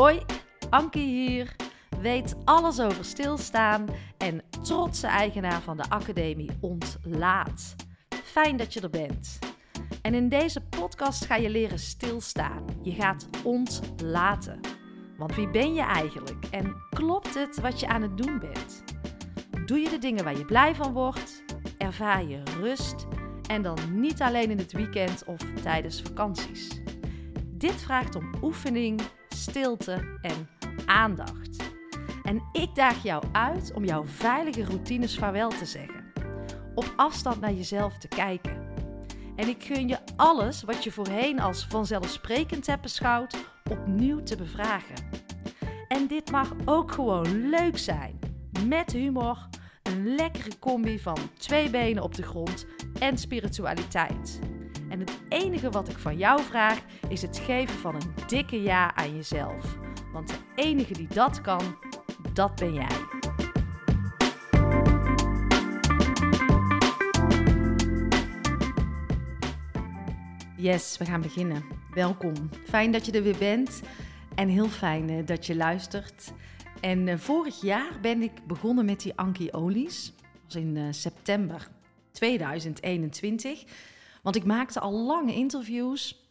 Hoi, Ankie hier. Weet alles over stilstaan en trotse eigenaar van de Academie Ontlaat. Fijn dat je er bent. En in deze podcast ga je leren stilstaan. Je gaat ontlaten. Want wie ben je eigenlijk en klopt het wat je aan het doen bent? Doe je de dingen waar je blij van wordt? Ervaar je rust? En dan niet alleen in het weekend of tijdens vakanties. Dit vraagt om oefening, stilte en aandacht. En ik daag jou uit om jouw veilige routines vaarwel te zeggen. Op afstand naar jezelf te kijken. En ik gun je alles wat je voorheen als vanzelfsprekend hebt beschouwd, opnieuw te bevragen. En dit mag ook gewoon leuk zijn. Met humor, een lekkere combi van twee benen op de grond en spiritualiteit. En het enige wat ik van jou vraag is het geven van een dikke ja aan jezelf. Want de enige die dat kan, dat ben jij. Yes, we gaan beginnen. Welkom. Fijn dat je er weer bent en heel fijn eh, dat je luistert. En uh, vorig jaar ben ik begonnen met die Anki Olies. Dat was in uh, september 2021. Want ik maakte al lange interviews,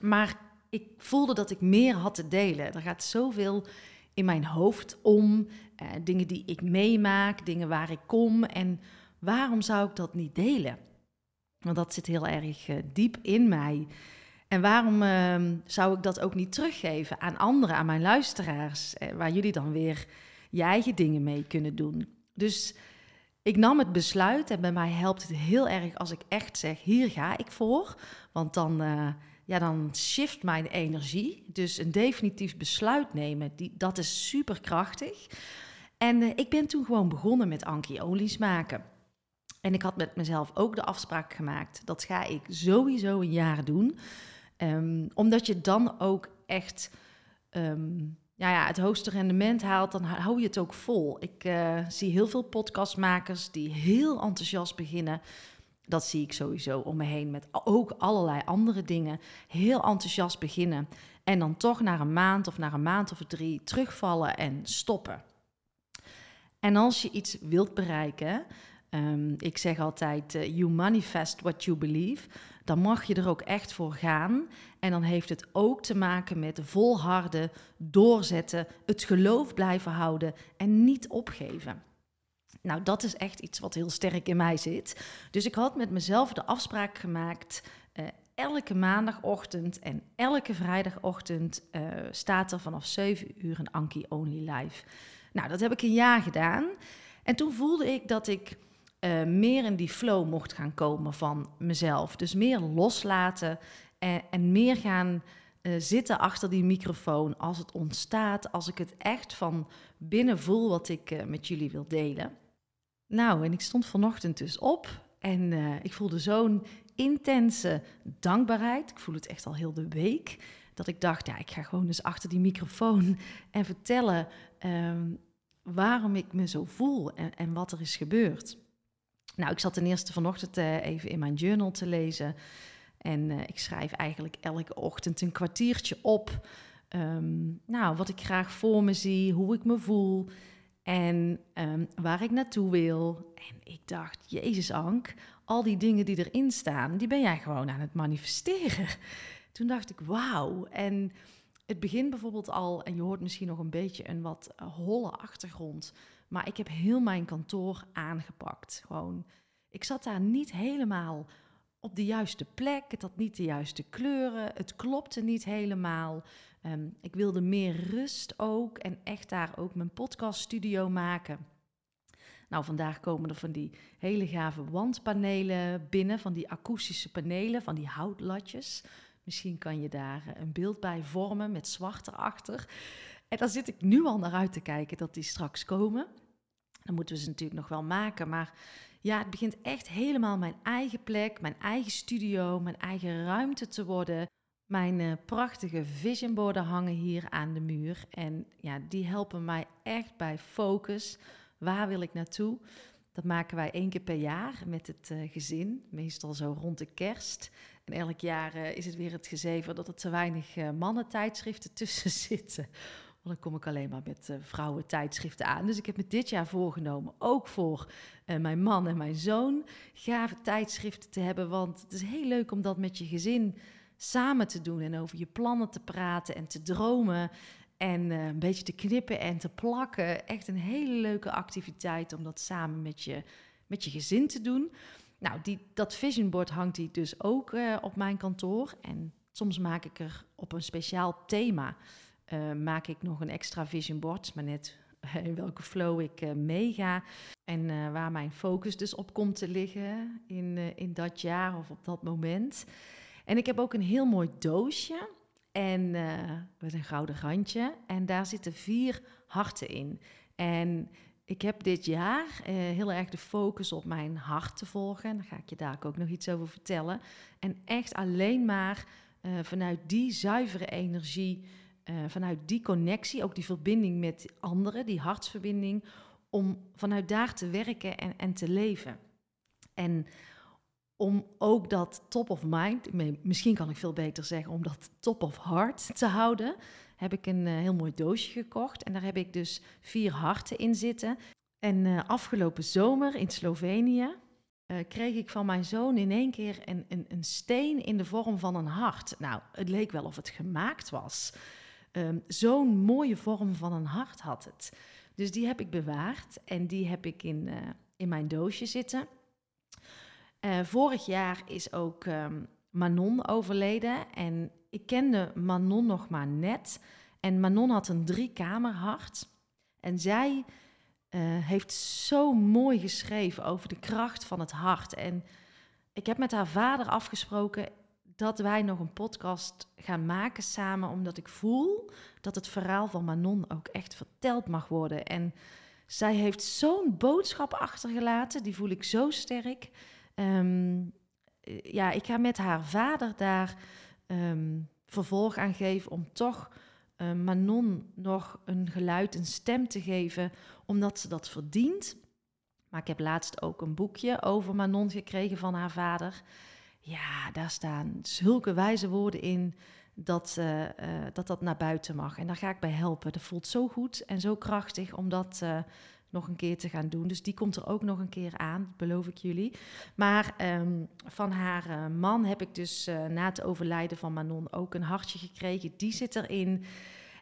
maar ik voelde dat ik meer had te delen. Er gaat zoveel in mijn hoofd om, eh, dingen die ik meemaak, dingen waar ik kom. En waarom zou ik dat niet delen? Want dat zit heel erg uh, diep in mij. En waarom uh, zou ik dat ook niet teruggeven aan anderen, aan mijn luisteraars, eh, waar jullie dan weer je eigen dingen mee kunnen doen? Dus ik nam het besluit en bij mij helpt het heel erg als ik echt zeg: hier ga ik voor. Want dan, uh, ja, dan shift mijn energie. Dus een definitief besluit nemen, die, dat is super krachtig. En uh, ik ben toen gewoon begonnen met Anki olies maken. En ik had met mezelf ook de afspraak gemaakt: dat ga ik sowieso een jaar doen. Um, omdat je dan ook echt. Um, ja, ja, het hoogste rendement haalt, dan hou je het ook vol. Ik uh, zie heel veel podcastmakers die heel enthousiast beginnen. Dat zie ik sowieso om me heen met ook allerlei andere dingen. Heel enthousiast beginnen en dan toch na een maand of na een maand of drie terugvallen en stoppen. En als je iets wilt bereiken, um, ik zeg altijd, uh, you manifest what you believe dan mag je er ook echt voor gaan. En dan heeft het ook te maken met volharden, doorzetten, het geloof blijven houden en niet opgeven. Nou, dat is echt iets wat heel sterk in mij zit. Dus ik had met mezelf de afspraak gemaakt. Uh, elke maandagochtend en elke vrijdagochtend uh, staat er vanaf 7 uur een Anki Only Live. Nou, dat heb ik een jaar gedaan. En toen voelde ik dat ik uh, meer in die flow mocht gaan komen van mezelf. Dus meer loslaten en, en meer gaan uh, zitten achter die microfoon als het ontstaat, als ik het echt van binnen voel wat ik uh, met jullie wil delen. Nou, en ik stond vanochtend dus op en ik voelde zo'n intense dankbaarheid. Ik voel het echt al heel de week. Dat ik dacht, ja, ik ga gewoon eens achter die microfoon en vertellen um, waarom ik me zo voel en, en wat er is gebeurd. Nou, ik zat ten eerste vanochtend uh, even in mijn journal te lezen. En uh, ik schrijf eigenlijk elke ochtend een kwartiertje op. Um, nou, wat ik graag voor me zie, hoe ik me voel en um, waar ik naartoe wil. En ik dacht, Jezus Ank, al die dingen die erin staan, die ben jij gewoon aan het manifesteren. Toen dacht ik, wauw. En het begint bijvoorbeeld al, en je hoort misschien nog een beetje een wat holle achtergrond. Maar ik heb heel mijn kantoor aangepakt. Gewoon, ik zat daar niet helemaal op de juiste plek. Het had niet de juiste kleuren. Het klopte niet helemaal. Um, ik wilde meer rust ook en echt daar ook mijn podcaststudio maken. Nou, vandaag komen er van die hele gave wandpanelen binnen, van die akoestische panelen, van die houtlatjes. Misschien kan je daar eh, een beeld bij vormen met zwart erachter. En daar zit ik nu al naar uit te kijken dat die straks komen. Dan moeten we ze natuurlijk nog wel maken. Maar ja, het begint echt helemaal mijn eigen plek, mijn eigen studio, mijn eigen ruimte te worden. Mijn uh, prachtige visionborden hangen hier aan de muur. En ja, die helpen mij echt bij focus. Waar wil ik naartoe? Dat maken wij één keer per jaar met het uh, gezin, meestal zo rond de kerst. En elk jaar uh, is het weer het gezeven dat er te weinig uh, mannentijdschriften tussen zitten. Dan kom ik alleen maar met vrouwentijdschriften aan. Dus ik heb me dit jaar voorgenomen, ook voor mijn man en mijn zoon, gave tijdschriften te hebben. Want het is heel leuk om dat met je gezin samen te doen en over je plannen te praten en te dromen. En uh, een beetje te knippen en te plakken. Echt een hele leuke activiteit om dat samen met je, met je gezin te doen. Nou, die, dat vision board hangt die dus ook op mijn kantoor. En soms maak ik er op een speciaal thema... Uh, maak ik nog een extra vision board, maar net in welke flow ik meega. En waar mijn focus dus op komt te liggen in, in dat jaar of op dat moment. En ik heb ook een heel mooi doosje en met een gouden randje. En daar zitten vier harten in. En ik heb dit jaar heel erg de focus op mijn hart te volgen. Daar ga ik je daar ook nog iets over vertellen. En echt alleen maar vanuit die zuivere energie, vanuit die connectie, ook die verbinding met anderen, die hartsverbinding, om vanuit daar te werken en, en te leven. En om ook dat top of mind, misschien kan ik veel beter zeggen, om dat top of heart te houden, heb ik een uh, heel mooi doosje gekocht. En daar heb ik dus vier harten in zitten. En uh, afgelopen zomer in Slovenië kreeg ik van mijn zoon in één keer een, een, een, steen in de vorm van een hart. Nou, het leek wel of het gemaakt was. Um, Zo'n mooie vorm van een hart had het. Dus die heb ik bewaard en die heb ik in, in mijn doosje zitten. Uh, vorig jaar is ook um, Manon overleden. En ik kende Manon nog maar net. En Manon had een driekamerhart. En zij uh, heeft zo mooi geschreven over de kracht van het hart. En ik heb met haar vader afgesproken dat wij nog een podcast gaan maken samen, omdat ik voel dat het verhaal van Manon ook echt verteld mag worden. En zij heeft zo'n boodschap achtergelaten, die voel ik zo sterk. Um, ja, ik ga met haar vader daar um, vervolg aan geven om toch uh, Manon nog een geluid, een stem te geven, omdat ze dat verdient. Maar ik heb laatst ook een boekje over Manon gekregen van haar vader. Ja, daar staan zulke wijze woorden in dat, uh, uh, dat dat naar buiten mag. En daar ga ik bij helpen. Dat voelt zo goed en zo krachtig om dat nog een keer te gaan doen. Dus die komt er ook nog een keer aan, beloof ik jullie. Maar um, van haar man heb ik dus na het overlijden van Manon ook een hartje gekregen. Die zit erin.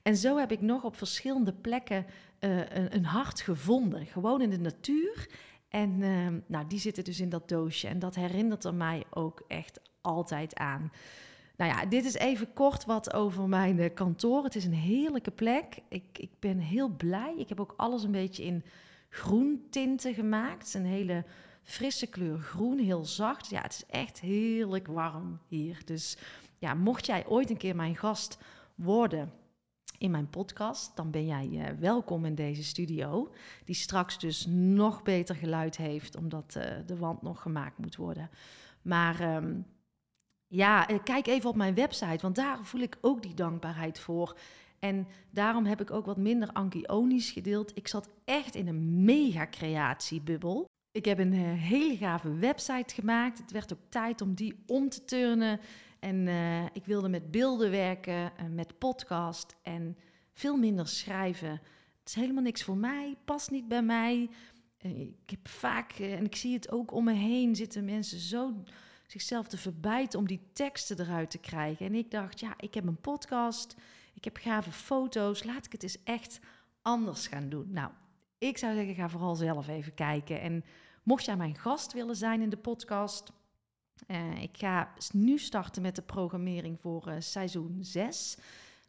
En zo heb ik nog op verschillende plekken een, een, hart gevonden. Gewoon in de natuur. En ehm, nou, die zitten dus in dat doosje. En dat herinnert er mij ook echt altijd aan. Nou ja, dit is even kort wat over mijn kantoor. Het is een heerlijke plek. Ik, ik ben heel blij. Ik heb ook alles een beetje in groentinten gemaakt. Een hele frisse kleur groen, heel zacht. Ja, het is echt heerlijk warm hier. Dus ja, mocht jij ooit een keer mijn gast worden in mijn podcast, dan ben jij uh, welkom in deze studio. Die straks dus nog beter geluid heeft, omdat uh, de wand nog gemaakt moet worden. Maar um, ja, eh, kijk even op mijn website, want daar voel ik ook die dankbaarheid voor. En daarom heb ik ook wat minder ankionisch gedeeld. Ik zat echt in een mega creatiebubbel. Ik heb een hele gave website gemaakt. Het werd ook tijd om die om te turnen. En uh, ik wilde met beelden werken, uh, met podcast en veel minder schrijven. Het is helemaal niks voor mij, past niet bij mij. ik heb vaak, en ik zie het ook om me heen, zitten mensen zo zichzelf te verbijten om die teksten eruit te krijgen. En ik dacht, ja, ik heb een podcast, ik heb gave foto's, laat ik het eens echt anders gaan doen. Nou, ik zou zeggen, ga vooral zelf even kijken. En mocht jij mijn gast willen zijn in de podcast, uh, ik ga nu starten met de programmering voor uh, seizoen 6.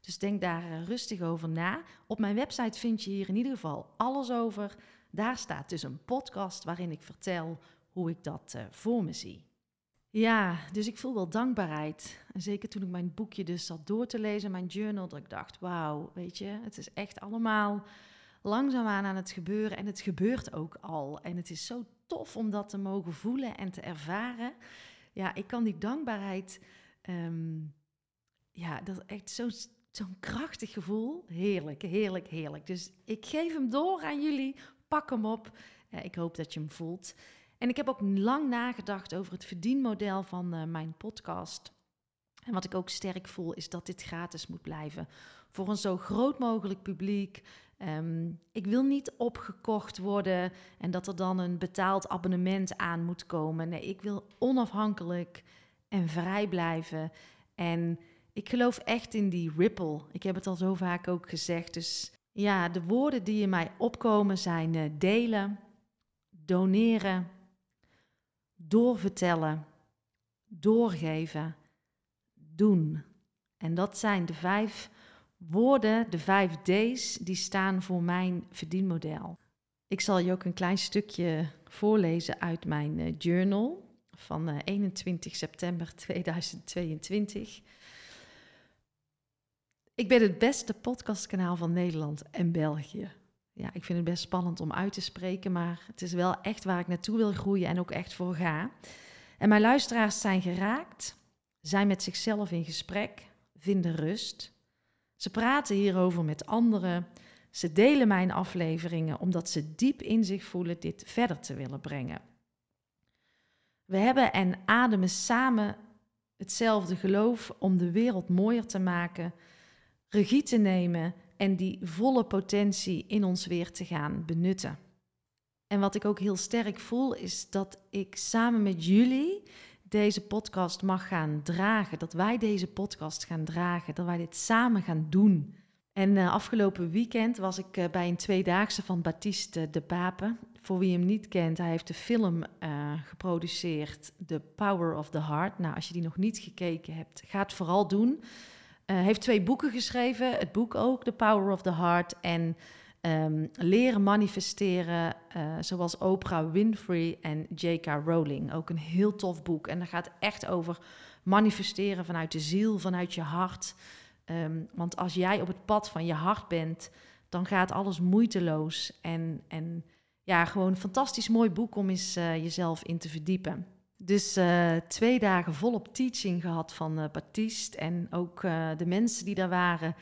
Dus denk daar uh, rustig over na. Op mijn website vind je hier in ieder geval alles over. Daar staat dus een podcast waarin ik vertel hoe ik dat voor me zie. Ja, dus ik voel wel dankbaarheid. En zeker toen ik mijn boekje dus zat door te lezen, mijn journal, dat ik dacht, wauw, weet je, het is echt allemaal langzaamaan aan het gebeuren. En het gebeurt ook al. En het is zo tof om dat te mogen voelen en te ervaren. Ja, ik kan die dankbaarheid, um, ja, dat is echt zo'n zo'n krachtig gevoel. Heerlijk, heerlijk, heerlijk. Dus ik geef hem door aan jullie, pak hem op ik hoop dat je hem voelt. En ik heb ook lang nagedacht over het verdienmodel van mijn podcast. En wat ik ook sterk voel, is dat dit gratis moet blijven. Voor een zo groot mogelijk publiek. Ehm, ik wil niet opgekocht worden en dat er dan een betaald abonnement aan moet komen. Nee, ik wil onafhankelijk en vrij blijven. En ik geloof echt in die ripple. Ik heb het al zo vaak ook gezegd. Dus ja, de woorden die in mij opkomen zijn uh, delen, doneren, doorvertellen, doorgeven, doen. En dat zijn de vijf woorden, de vijf D's, die staan voor mijn verdienmodel. Ik zal je ook een klein stukje voorlezen uit mijn uh, journal van uh, 21 september 2022. Ik ben het beste podcastkanaal van Nederland en België. Ja, ik vind het best spannend om uit te spreken, maar het is wel echt waar ik naartoe wil groeien en ook echt voor ga. En mijn luisteraars zijn geraakt, zijn met zichzelf in gesprek, vinden rust. Ze praten hierover met anderen. Ze delen mijn afleveringen omdat ze diep in zich voelen dit verder te willen brengen. We hebben en ademen samen hetzelfde geloof om de wereld mooier te maken regie te nemen en die volle potentie in ons weer te gaan benutten. En wat ik ook heel sterk voel, is dat ik samen met jullie deze podcast mag gaan dragen. Dat wij deze podcast gaan dragen. Dat wij dit samen gaan doen. En uh, afgelopen weekend was ik uh, bij een tweedaagse van Baptiste de Pape. Voor wie hem niet kent, hij heeft de film uh, geproduceerd, The Power of the Heart. Nou, als je die nog niet gekeken hebt, ga het vooral doen. Hij heeft twee boeken geschreven. Het boek ook, The Power of the Heart. En um, leren manifesteren, uh, zoals Oprah Winfrey en J.K. Rowling. Ook een heel tof boek. En dat gaat echt over manifesteren vanuit de ziel, vanuit je hart. Um, want als jij op het pad van je hart bent, dan gaat alles moeiteloos. En, en ja, gewoon een fantastisch mooi boek om eens uh, jezelf in te verdiepen. Dus uh, twee dagen volop teaching gehad van Baptiste en ook de mensen die daar waren.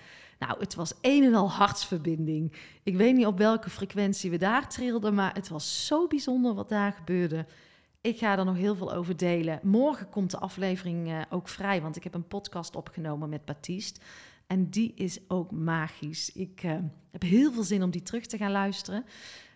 Nou, het was een en al hartsverbinding. Ik weet niet op welke frequentie we daar trilden, maar het was zo bijzonder wat daar gebeurde. Ik ga er nog heel veel over delen. Morgen komt de aflevering ook vrij, want ik heb een podcast opgenomen met Baptiste. En die is ook magisch. Ik heb heel veel zin om die terug te gaan luisteren.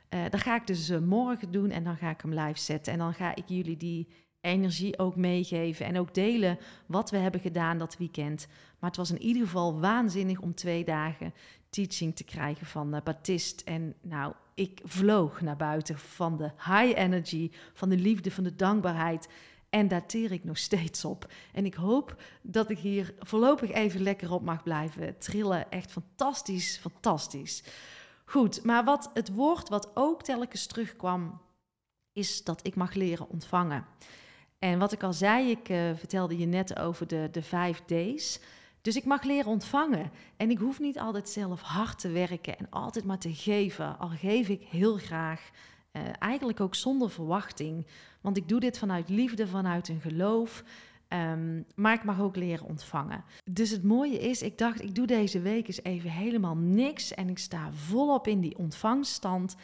dat ga ik dus morgen doen en dan ga ik hem live zetten. En dan ga ik jullie die energie ook meegeven en ook delen wat we hebben gedaan dat weekend. Maar het was in ieder geval waanzinnig om twee dagen teaching te krijgen van uh, Baptiste. En nou, ik vloog naar buiten van de high energy, van de liefde, van de dankbaarheid. En daar teer ik nog steeds op. En ik hoop dat ik hier voorlopig even lekker op mag blijven trillen. Echt fantastisch, fantastisch. Goed, maar wat het woord wat ook telkens terugkwam, is dat ik mag leren ontvangen. En wat ik al zei, ik uh, vertelde je net over de, de vijf D's. Dus ik mag leren ontvangen. En ik hoef niet altijd zelf hard te werken en altijd maar te geven. Al geef ik heel graag. Uh, eigenlijk ook zonder verwachting. Want ik doe dit vanuit liefde, vanuit een geloof. Um, maar ik mag ook leren ontvangen. Dus het mooie is, ik dacht, ik doe deze week eens even helemaal niks. En ik sta volop in die ontvangststand.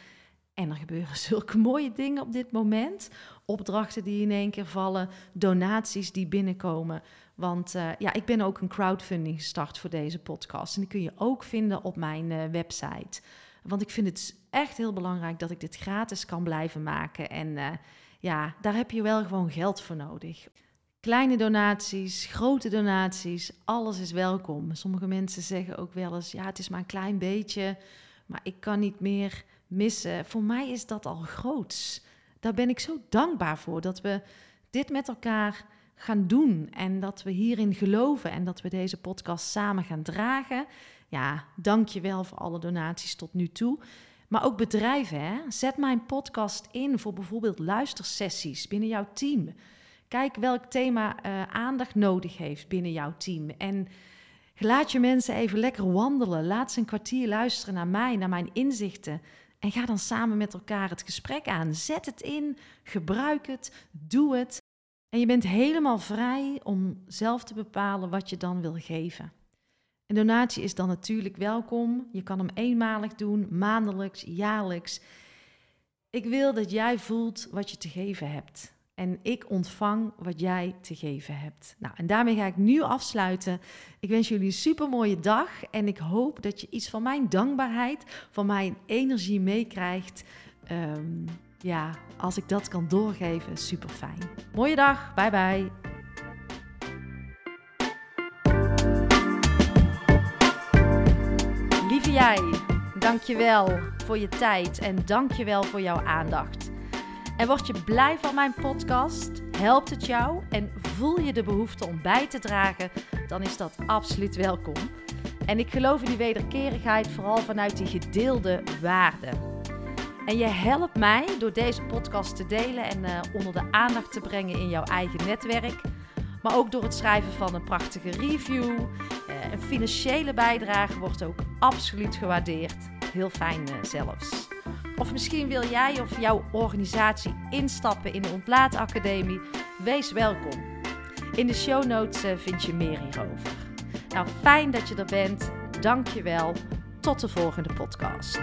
En er gebeuren zulke mooie dingen op dit moment. Opdrachten die in één keer vallen, donaties die binnenkomen. Want uh, ja, ik ben ook een crowdfunding gestart voor deze podcast. En die kun je ook vinden op mijn uh, website. Want ik vind het echt heel belangrijk dat ik dit gratis kan blijven maken. En uh, ja, daar heb je wel gewoon geld voor nodig. Kleine donaties, grote donaties, alles is welkom. Sommige mensen zeggen ook wel eens: ja, het is maar een klein beetje, maar ik kan niet meer missen. Voor mij is dat al groots. Daar ben ik zo dankbaar voor dat we dit met elkaar gaan doen en dat we hierin geloven en dat we deze podcast samen gaan dragen. Ja, dank je wel voor alle donaties tot nu toe. Maar ook bedrijven, hè? zet mijn podcast in voor bijvoorbeeld luistersessies binnen jouw team. Kijk welk thema uh, aandacht nodig heeft binnen jouw team. En laat je mensen even lekker wandelen. Laat ze een kwartier luisteren naar mij, naar mijn inzichten. En ga dan samen met elkaar het gesprek aan. Zet het in, gebruik het, doe het. En je bent helemaal vrij om zelf te bepalen wat je dan wil geven. Een donatie is dan natuurlijk welkom. Je kan hem eenmalig doen, maandelijks, jaarlijks. Ik wil dat jij voelt wat je te geven hebt. En ik ontvang wat jij te geven hebt. Nou, en daarmee ga ik nu afsluiten. Ik wens jullie een super mooie dag. En ik hoop dat je iets van mijn dankbaarheid, van mijn energie meekrijgt. Ehm, ja, als ik dat kan doorgeven, super fijn. Mooie dag. Bye bye. Lieve jij, dankjewel voor je tijd en dankjewel voor jouw aandacht. En word je blij van mijn podcast? Helpt het jou en voel je de behoefte om bij te dragen? Dan is dat absoluut welkom. En ik geloof in die wederkerigheid vooral vanuit die gedeelde waarden. En je helpt mij door deze podcast te delen en uh, onder de aandacht te brengen in jouw eigen netwerk. Maar ook door het schrijven van een prachtige review. Uh, een financiële bijdrage wordt ook absoluut gewaardeerd. Heel fijn uh, zelfs. Of misschien wil jij of jouw organisatie instappen in de Ontlaatacademie. Wees welkom. In de show notes uh, vind je meer hierover. Nou, fijn dat je er bent. Dank je wel. Tot de volgende podcast.